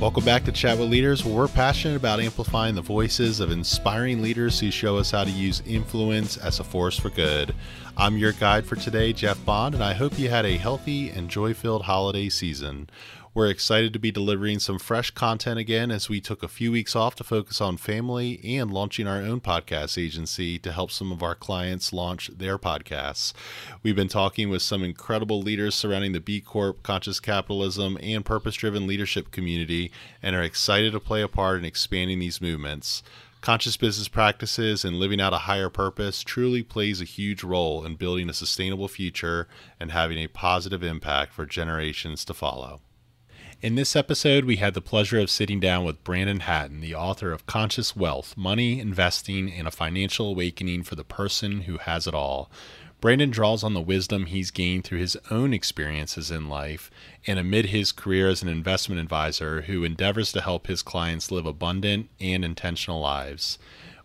Welcome back to Chat with Leaders, where we're passionate about amplifying the voices of inspiring leaders who show us how to use influence as a force for good. I'm your guide for today, Jeff Bond, and I hope you had a healthy and joy filled holiday season. We're excited to be delivering some fresh content again as we took a few weeks off to focus on family and launching our own podcast agency to help some of our clients launch their podcasts. We've been talking with some incredible leaders surrounding the B Corp, conscious capitalism, and purpose driven leadership community and are excited to play a part in expanding these movements. Conscious business practices and living out a higher purpose truly plays a huge role in building a sustainable future and having a positive impact for generations to follow. In this episode, we had the pleasure of sitting down with Brandon Hatton, the author of Conscious Wealth Money, Investing, and a Financial Awakening for the Person Who Has It All. Brandon draws on the wisdom he's gained through his own experiences in life and amid his career as an investment advisor who endeavors to help his clients live abundant and intentional lives.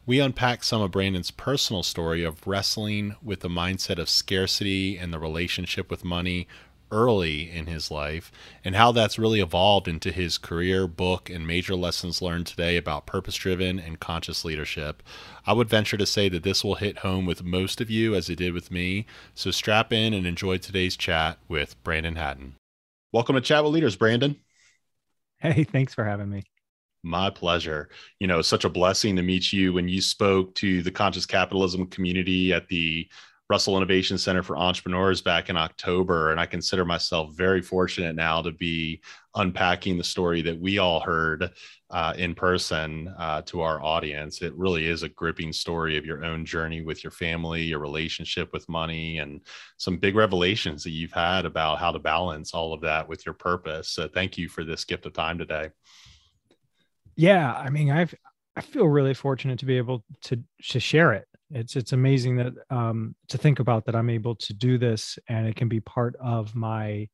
We unpack some of Brandon's personal story of wrestling with the mindset of scarcity and the relationship with money early in his life and how that's really evolved into his career, book, and major lessons learned today about purpose driven and conscious leadership. I would venture to say that this will hit home with most of you as it did with me. So strap in and enjoy today's chat with Brandon Hatton. Welcome to Chat with Leaders, Brandon. Hey, thanks for having me. My pleasure. You know, such a blessing to meet you when you spoke to the conscious capitalism community at the Russell Innovation Center for Entrepreneurs back in October. And I consider myself very fortunate now to be unpacking the story that we all heard uh, in person uh, to our audience. It really is a gripping story of your own journey with your family, your relationship with money, and some big revelations that you've had about how to balance all of that with your purpose. So thank you for this gift of time today. Yeah, I mean, I've I feel really fortunate to be able to to share it it's it's amazing that um, to think about that I'm able to do this and it can be part of my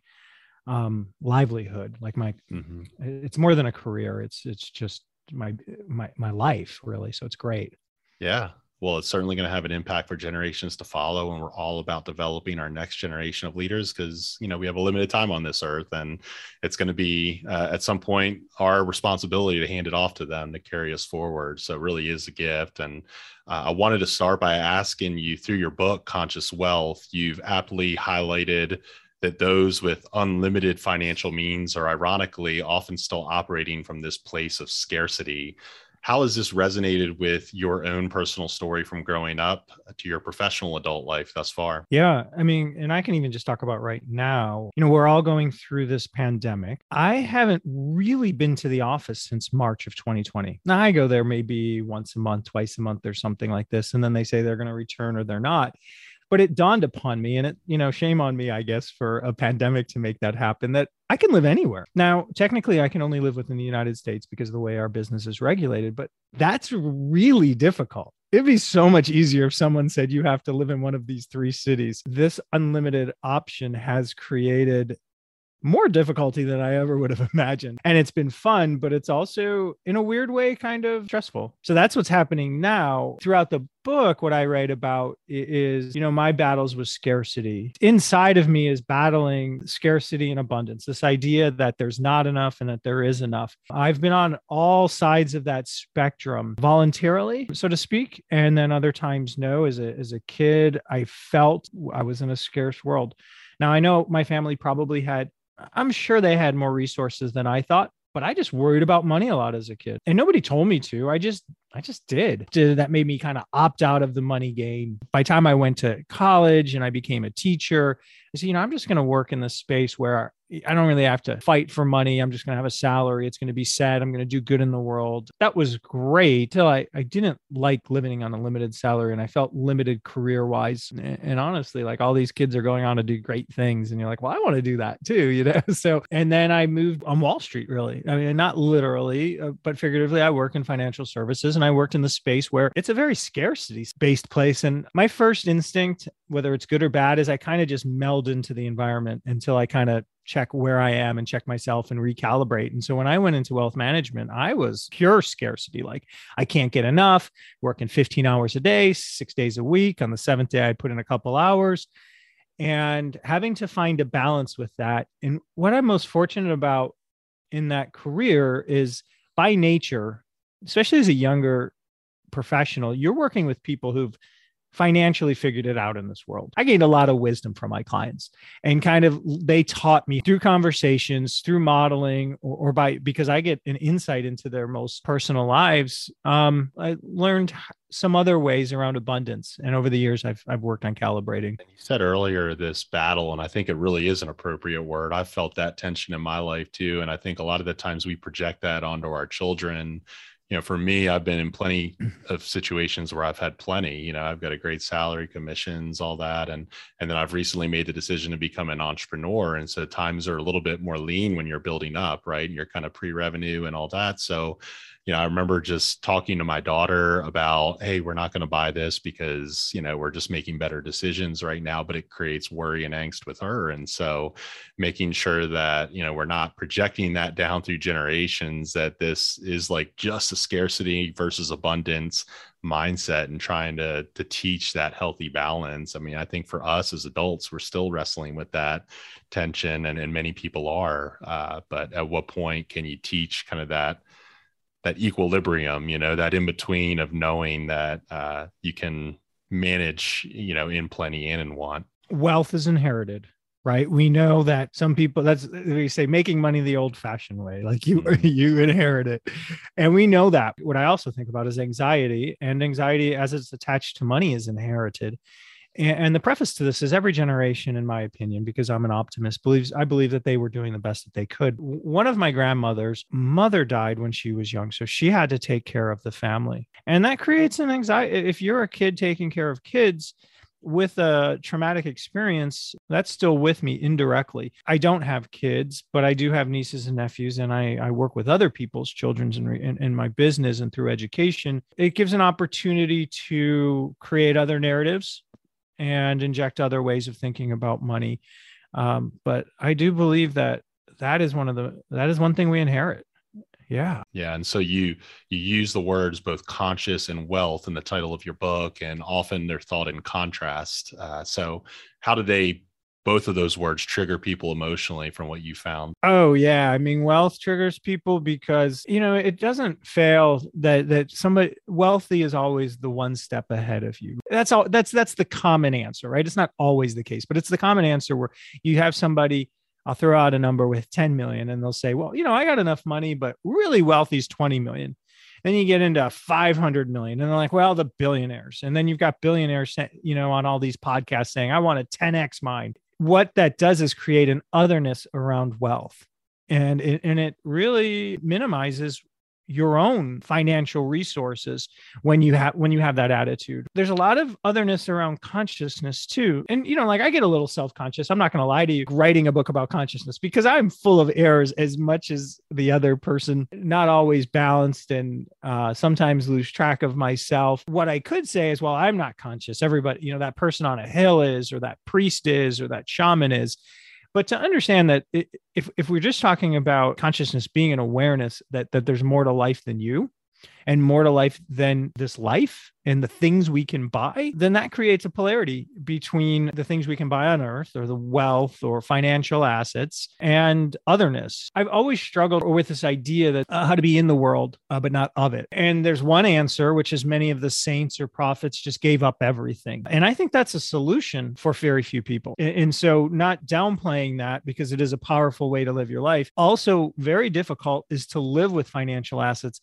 um, livelihood. Like my, mm-hmm. it's more than a career. It's it's just my my my life really. So it's great. Yeah, well, it's certainly going to have an impact for generations to follow. And we're all about developing our next generation of leaders because, you know, we have a limited time on this earth. And it's going to be uh, at some point our responsibility to hand it off to them to carry us forward. So it really is a gift. And uh, I wanted to start by asking you through your book, Conscious Wealth, you've aptly highlighted that those with unlimited financial means are ironically often still operating from this place of scarcity how has this resonated with your own personal story from growing up to your professional adult life thus far? Yeah. I mean, and I can even just talk about right now. You know, we're all going through this pandemic. I haven't really been to the office since March of 2020. Now I go there maybe once a month, twice a month, or something like this. And then they say they're going to return or they're not but it dawned upon me and it you know shame on me i guess for a pandemic to make that happen that i can live anywhere now technically i can only live within the united states because of the way our business is regulated but that's really difficult It'd be so much easier if someone said you have to live in one of these three cities. This unlimited option has created more difficulty than I ever would have imagined. And it's been fun, but it's also in a weird way kind of stressful. So that's what's happening now. Throughout the book, what I write about is, you know, my battles with scarcity. Inside of me is battling scarcity and abundance, this idea that there's not enough and that there is enough. I've been on all sides of that spectrum voluntarily, so to speak, and then other times no. As a as a kid, I felt I was in a scarce world. Now I know my family probably had I'm sure they had more resources than I thought, but I just worried about money a lot as a kid. And nobody told me to. I just I just did. That made me kind of opt out of the money game. By time I went to college and I became a teacher, I said, you know, I'm just going to work in this space where I don't really have to fight for money. I'm just going to have a salary. It's going to be set. I'm going to do good in the world. That was great till I, I didn't like living on a limited salary and I felt limited career wise. And, and honestly, like all these kids are going on to do great things. And you're like, well, I want to do that too, you know? So, and then I moved on Wall Street, really. I mean, not literally, uh, but figuratively, I work in financial services and I worked in the space where it's a very scarcity based place. And my first instinct, whether it's good or bad, is I kind of just meld into the environment until I kind of check where I am and check myself and recalibrate. And so when I went into wealth management, I was pure scarcity. Like I can't get enough, working 15 hours a day, six days a week. On the seventh day, I'd put in a couple hours and having to find a balance with that. And what I'm most fortunate about in that career is by nature, especially as a younger professional, you're working with people who've financially figured it out in this world. I gained a lot of wisdom from my clients and kind of they taught me through conversations, through modeling, or, or by because I get an insight into their most personal lives. Um, I learned some other ways around abundance. And over the years, I've, I've worked on calibrating. You said earlier this battle, and I think it really is an appropriate word. I've felt that tension in my life too. And I think a lot of the times we project that onto our children you know, for me, I've been in plenty mm-hmm. of situations where I've had plenty. You know, I've got a great salary, commissions, all that, and and then I've recently made the decision to become an entrepreneur, and so times are a little bit more lean when you're building up, right? You're kind of pre-revenue and all that. So, you know, I remember just talking to my daughter about, hey, we're not going to buy this because, you know, we're just making better decisions right now, but it creates worry and angst with her. And so making sure that, you know, we're not projecting that down through generations, that this is like just a scarcity versus abundance mindset and trying to to teach that healthy balance. I mean, I think for us as adults, we're still wrestling with that tension and, and many people are. Uh, but at what point can you teach kind of that that equilibrium, you know, that in between of knowing that uh, you can manage, you know, in plenty and in want. Wealth is inherited, right? We know that some people that's we say making money the old-fashioned way, like you mm-hmm. you inherit it, and we know that. What I also think about is anxiety, and anxiety as it's attached to money is inherited. And, the preface to this is every generation, in my opinion, because I'm an optimist, believes I believe that they were doing the best that they could. One of my grandmothers' mother died when she was young, so she had to take care of the family, and that creates an anxiety. If you're a kid taking care of kids, with a traumatic experience that's still with me indirectly i don't have kids but i do have nieces and nephews and i, I work with other people's children's in, in, in my business and through education it gives an opportunity to create other narratives and inject other ways of thinking about money. Um, but I do believe that that is one of the that is one thing we inherit. Yeah. Yeah. And so you you use the words both conscious and wealth in the title of your book, and often they're thought in contrast. Uh, so how do they both of those words trigger people emotionally from what you found oh yeah i mean wealth triggers people because you know it doesn't fail that that somebody wealthy is always the one step ahead of you that's all that's that's the common answer right it's not always the case but it's the common answer where you have somebody I'll throw out a number with 10 million and they'll say, well, you know, I got enough money, but really wealthy is 20 million. Then you get into 500 million and they're like, well, the billionaires. And then you've got billionaires, you know, on all these podcasts saying, I want a 10x mind what that does is create an otherness around wealth. And it, and it really minimizes your own financial resources when you have when you have that attitude. There's a lot of otherness around consciousness too. And you know like i get a little self-conscious. I'm not going to lie to you writing a book about consciousness because i'm full of errors as much as the other person. Not always balanced and uh, sometimes lose track of myself. What i could say is well i'm not conscious. Everybody you know that person on a hill is or that priest is or that shaman is but to understand that if, if we're just talking about consciousness being an awareness that, that there's more to life than you, and more to life than this life and the things we can buy, then that creates a polarity between the things we can buy on earth or the wealth or financial assets and otherness. I've always struggled with this idea that uh, how to be in the world, uh, but not of it. And there's one answer, which is many of the saints or prophets just gave up everything. And I think that's a solution for very few people. And, and so, not downplaying that because it is a powerful way to live your life. Also, very difficult is to live with financial assets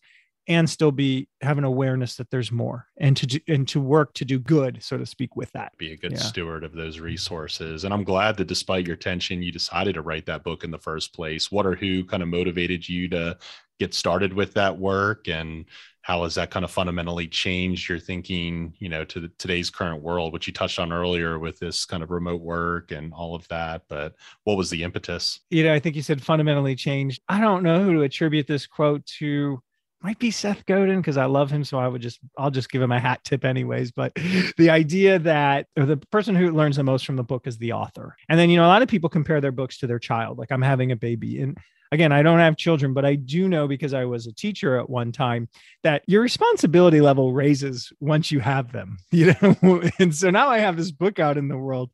and still be have an awareness that there's more and to do, and to work to do good so to speak with that. Be a good yeah. steward of those resources. And i'm glad that despite your tension you decided to write that book in the first place. What or who kind of motivated you to get started with that work? And how has that kind of fundamentally changed your thinking you know to the, today's current world? Which you touched on earlier with this kind of remote work and all of that but what was the impetus? You know i think you said fundamentally changed. I don't know who to attribute this quote to might be Seth Godin because I love him. So I would just, I'll just give him a hat tip anyways. But the idea that the person who learns the most from the book is the author. And then, you know, a lot of people compare their books to their child. Like I'm having a baby. And again, I don't have children, but I do know because I was a teacher at one time that your responsibility level raises once you have them, you know. and so now I have this book out in the world.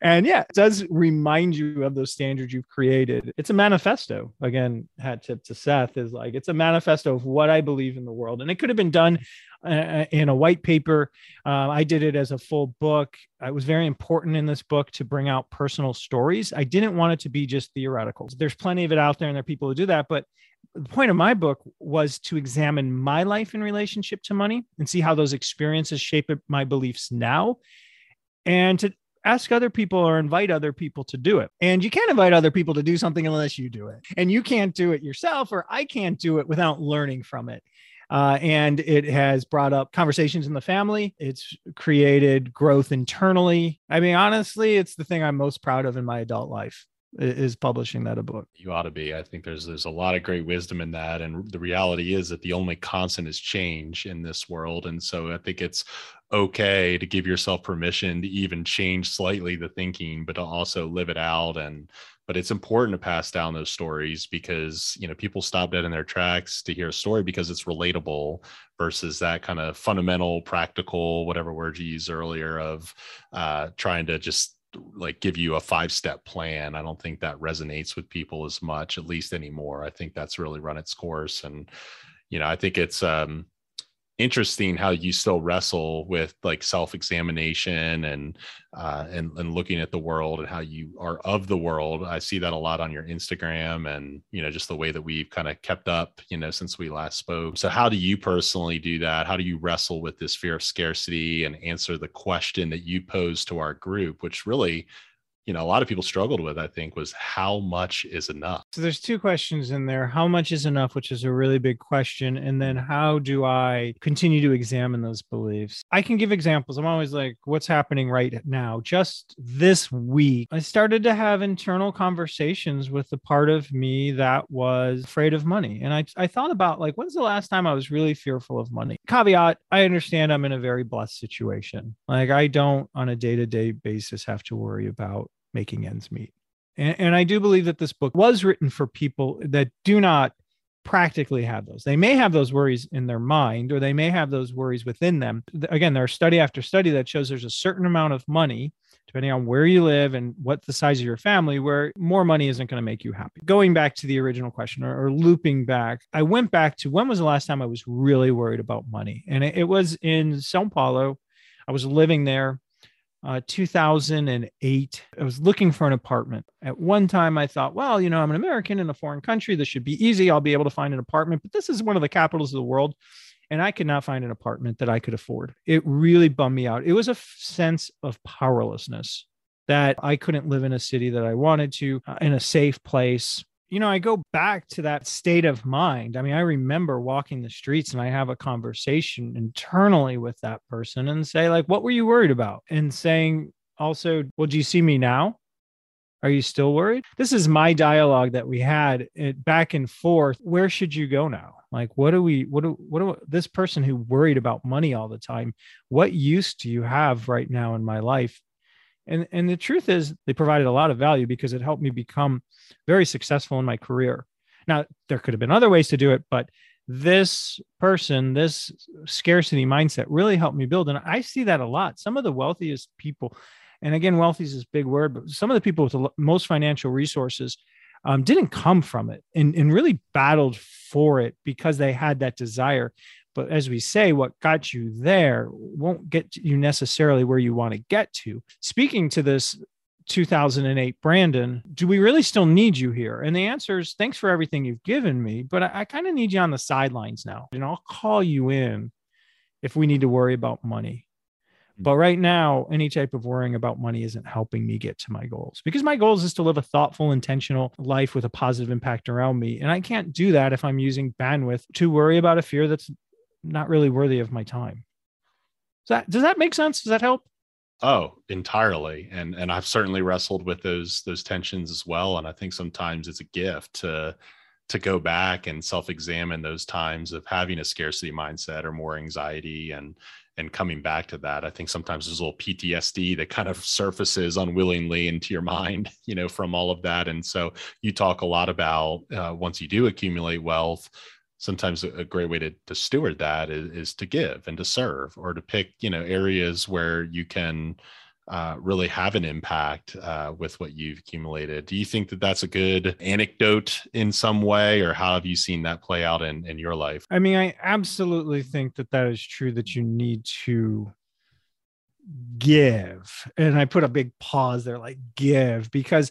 And yeah, it does remind you of those standards you've created. It's a manifesto. Again, hat tip to Seth is like it's a manifesto of what I believe in the world. And it could have been done uh, in a white paper. Uh, I did it as a full book. It was very important in this book to bring out personal stories. I didn't want it to be just theoretical. There's plenty of it out there, and there are people who do that. But the point of my book was to examine my life in relationship to money and see how those experiences shape my beliefs now, and to ask other people or invite other people to do it. And you can't invite other people to do something unless you do it. And you can't do it yourself, or I can't do it without learning from it. Uh, and it has brought up conversations in the family. It's created growth internally. I mean, honestly, it's the thing I'm most proud of in my adult life is publishing that a book. You ought to be. I think there's there's a lot of great wisdom in that, and the reality is that the only constant is change in this world, and so I think it's okay to give yourself permission to even change slightly the thinking, but to also live it out and but it's important to pass down those stories because you know people stop dead in their tracks to hear a story because it's relatable versus that kind of fundamental practical whatever word you used earlier of uh, trying to just like give you a five step plan i don't think that resonates with people as much at least anymore i think that's really run its course and you know i think it's um interesting how you still wrestle with like self-examination and uh, and and looking at the world and how you are of the world. I see that a lot on your Instagram and you know just the way that we've kind of kept up you know since we last spoke. So how do you personally do that? How do you wrestle with this fear of scarcity and answer the question that you pose to our group, which really you know a lot of people struggled with i think was how much is enough? So there's two questions in there how much is enough which is a really big question and then how do i continue to examine those beliefs? I can give examples i'm always like what's happening right now? Just this week i started to have internal conversations with the part of me that was afraid of money and i, I thought about like when's the last time i was really fearful of money? Caveat i understand i'm in a very blessed situation like i don't on a day-to-day basis have to worry about making ends meet. And, and I do believe that this book was written for people that do not practically have those. They may have those worries in their mind or they may have those worries within them. Again, there's study after study that shows there's a certain amount of money, depending on where you live and what the size of your family, where more money isn't going to make you happy. Going back to the original question or, or, looping back, I went back to when was the last time I was really worried about money? And it, it was in Sao Paulo. I was living there uh, 2008. I was looking for an apartment. At one time, I thought, well, you know, I'm an American in a foreign country. This should be easy. I'll be able to find an apartment. But this is one of the capitals of the world. And I could not find an apartment that I could afford. It really bummed me out. It was a f- sense of powerlessness that I couldn't live in a city that I wanted to, uh, in a safe place you know, I go back to that state of mind. I mean, I remember walking the streets and I have a conversation internally with that person and say, like, what were you worried about? And saying also, well, do you see me now? Are you still worried? This is my dialogue that we had it back and forth. Where should you go now? Like, what do we, what do, what do this person who worried about money all the time, what use do you have right now in my life? And, and the truth is, they provided a lot of value because it helped me become very successful in my career. Now, there could have been other ways to do it, but this person, this scarcity mindset really helped me build. And I see that a lot. Some of the wealthiest people, and again, wealthy is this big word, but some of the people with the most financial resources um, didn't come from it and, and really battled for it because they had that desire. But as we say, what got you there won't get you necessarily where you want to get to. Speaking to this 2008 Brandon, do we really still need you here? And the answer is thanks for everything you've given me, but I, I kind of need you on the sidelines now. And I'll call you in if we need to worry about money. Hmm. But right now, any type of worrying about money isn't helping me get to my goals because my goals is to live a thoughtful, intentional life with a positive impact around me. And I can't do that if I'm using bandwidth to worry about a fear that's not really worthy of my time. Does that, does that make sense? Does that help? Oh, entirely. And and I've certainly wrestled with those those tensions as well. And I think sometimes it's a gift to to go back and self-examine those times of having a scarcity mindset or more anxiety and and coming back to that i think sometimes there's a little ptsd that kind of surfaces unwillingly into your mind you know from all of that and so you talk a lot about uh, once you do accumulate wealth sometimes a great way to, to steward that is, is to give and to serve or to pick you know areas where you can uh, really have an impact uh, with what you've accumulated. Do you think that that's a good anecdote in some way, or how have you seen that play out in, in your life? I mean, I absolutely think that that is true, that you need to give. And I put a big pause there, like give, because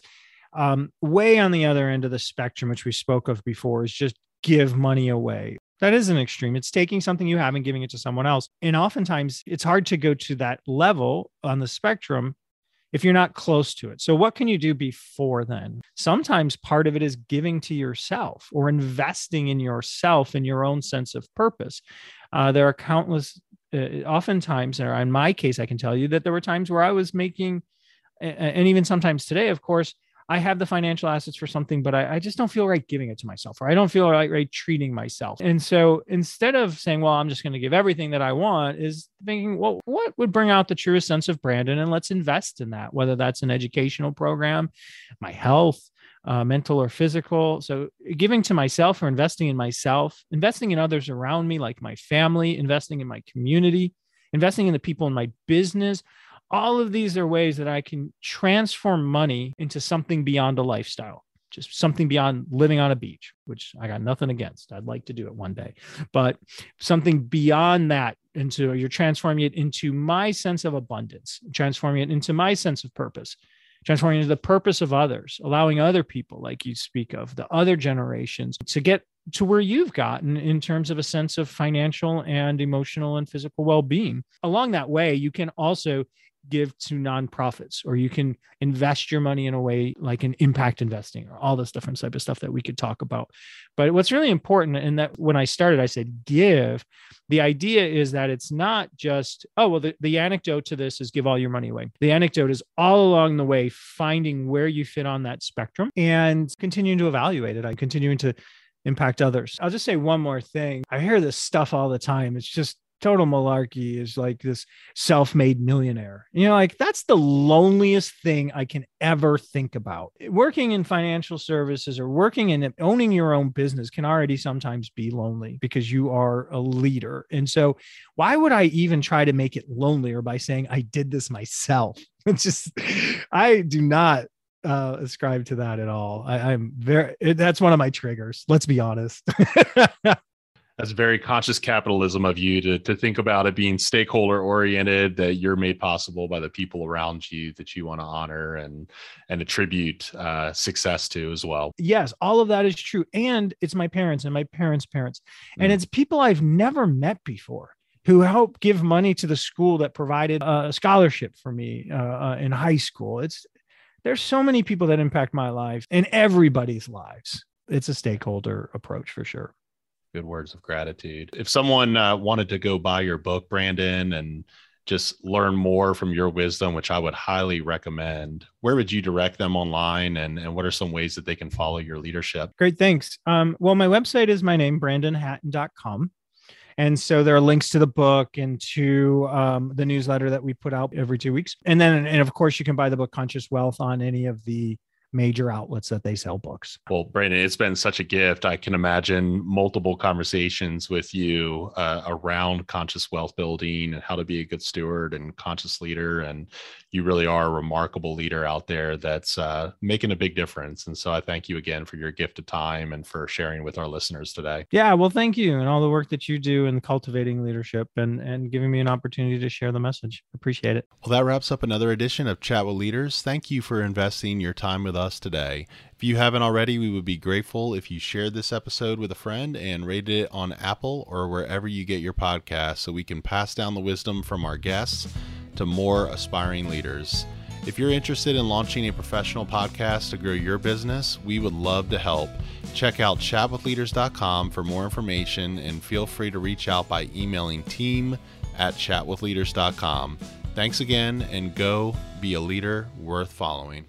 um, way on the other end of the spectrum, which we spoke of before, is just give money away. That is an extreme. It's taking something you have and giving it to someone else. And oftentimes it's hard to go to that level on the spectrum if you're not close to it. So, what can you do before then? Sometimes part of it is giving to yourself or investing in yourself and your own sense of purpose. Uh, there are countless, uh, oftentimes, or in my case, I can tell you that there were times where I was making, and even sometimes today, of course, I have the financial assets for something, but I, I, just don't feel right giving it to myself, or I don't feel right, right treating myself. And so instead of saying, well, I'm just going to give everything that I want, is thinking, well, what would bring out the truest sense of Brandon? And let's invest in that, whether that's an educational program, my health, uh, mental or physical. So giving to myself or investing in myself, investing in others around me, like my family, investing in my community, investing in the people in my business all of these are ways that I can transform money into something beyond a lifestyle, just something beyond living on a beach, which I got nothing against. I'd like to do it one day, but something beyond that into you're transforming it into my sense of abundance, transforming it into my sense of purpose, transforming into the purpose of others, allowing other people, like you speak of, the other generations to get to where you've gotten in terms of a sense of financial and emotional and physical well-being. Along that way, you can also give to nonprofits or you can invest your money in a way like an impact investing or all this different type of stuff that we could talk about but what's really important and that when i started i said give the idea is that it's not just oh well the, the anecdote to this is give all your money away the anecdote is all along the way finding where you fit on that spectrum and continuing to evaluate it i'm continuing to impact others. I'll just say one more thing. I hear this stuff all the time. It's just total malarkey is like this self-made millionaire you know like that's the loneliest thing i can ever think about working in financial services or working in owning your own business can already sometimes be lonely because you are a leader and so why would i even try to make it lonelier by saying i did this myself it's just i do not uh, ascribe to that at all. I, am very. That's one of my triggers. Let's be honest. that's very conscious capitalism of you to, to think about it being stakeholder oriented that you're made possible by the people around you that you want to honor and and attribute uh, success to as well. Yes all of that is true and it's my parents and my parents parents and mm. it's people i've never met before who helped give money to the school that provided a scholarship for me uh, uh, in high school. It's there's so many people that impact my life and everybody's lives. It's a stakeholder approach for sure good words of gratitude. If someone uh, wanted to go buy your book, Brandon, and just learn more from your wisdom, which I would highly recommend, where would you direct them online and, and what are some ways that they can follow your leadership? Great, thanks. Um, well, my website is my name, brandonhatton.com. And so there are links to the book and to um, the newsletter that we put out every two weeks. And then, and of course, you can buy the book Conscious Wealth on any of the major outlets that they sell books. Well, Brandon, it's been such a gift. I can imagine multiple conversations with you uh, around conscious wealth building and how to be a good steward and conscious leader. And you really are a remarkable leader out there that's uh, making a big difference. And so I thank you again for your gift of time and for sharing with our listeners today. Yeah, well, thank you and all the work that you do in cultivating leadership and and giving me an opportunity to share the message. Appreciate it. Well, that wraps up another edition of Chat with Leaders. Thank you for investing your time with us us today. If you haven't already, we would be grateful if you shared this episode with a friend and rated it on Apple or wherever you get your podcasts so we can pass down the wisdom from our guests to more aspiring leaders. If you're interested in launching a professional podcast to grow your business, we would love to help. Check out chatwithleaders.com for more information and feel free to reach out by emailing team at chatwithleaders.com. Thanks again and go be a leader worth following.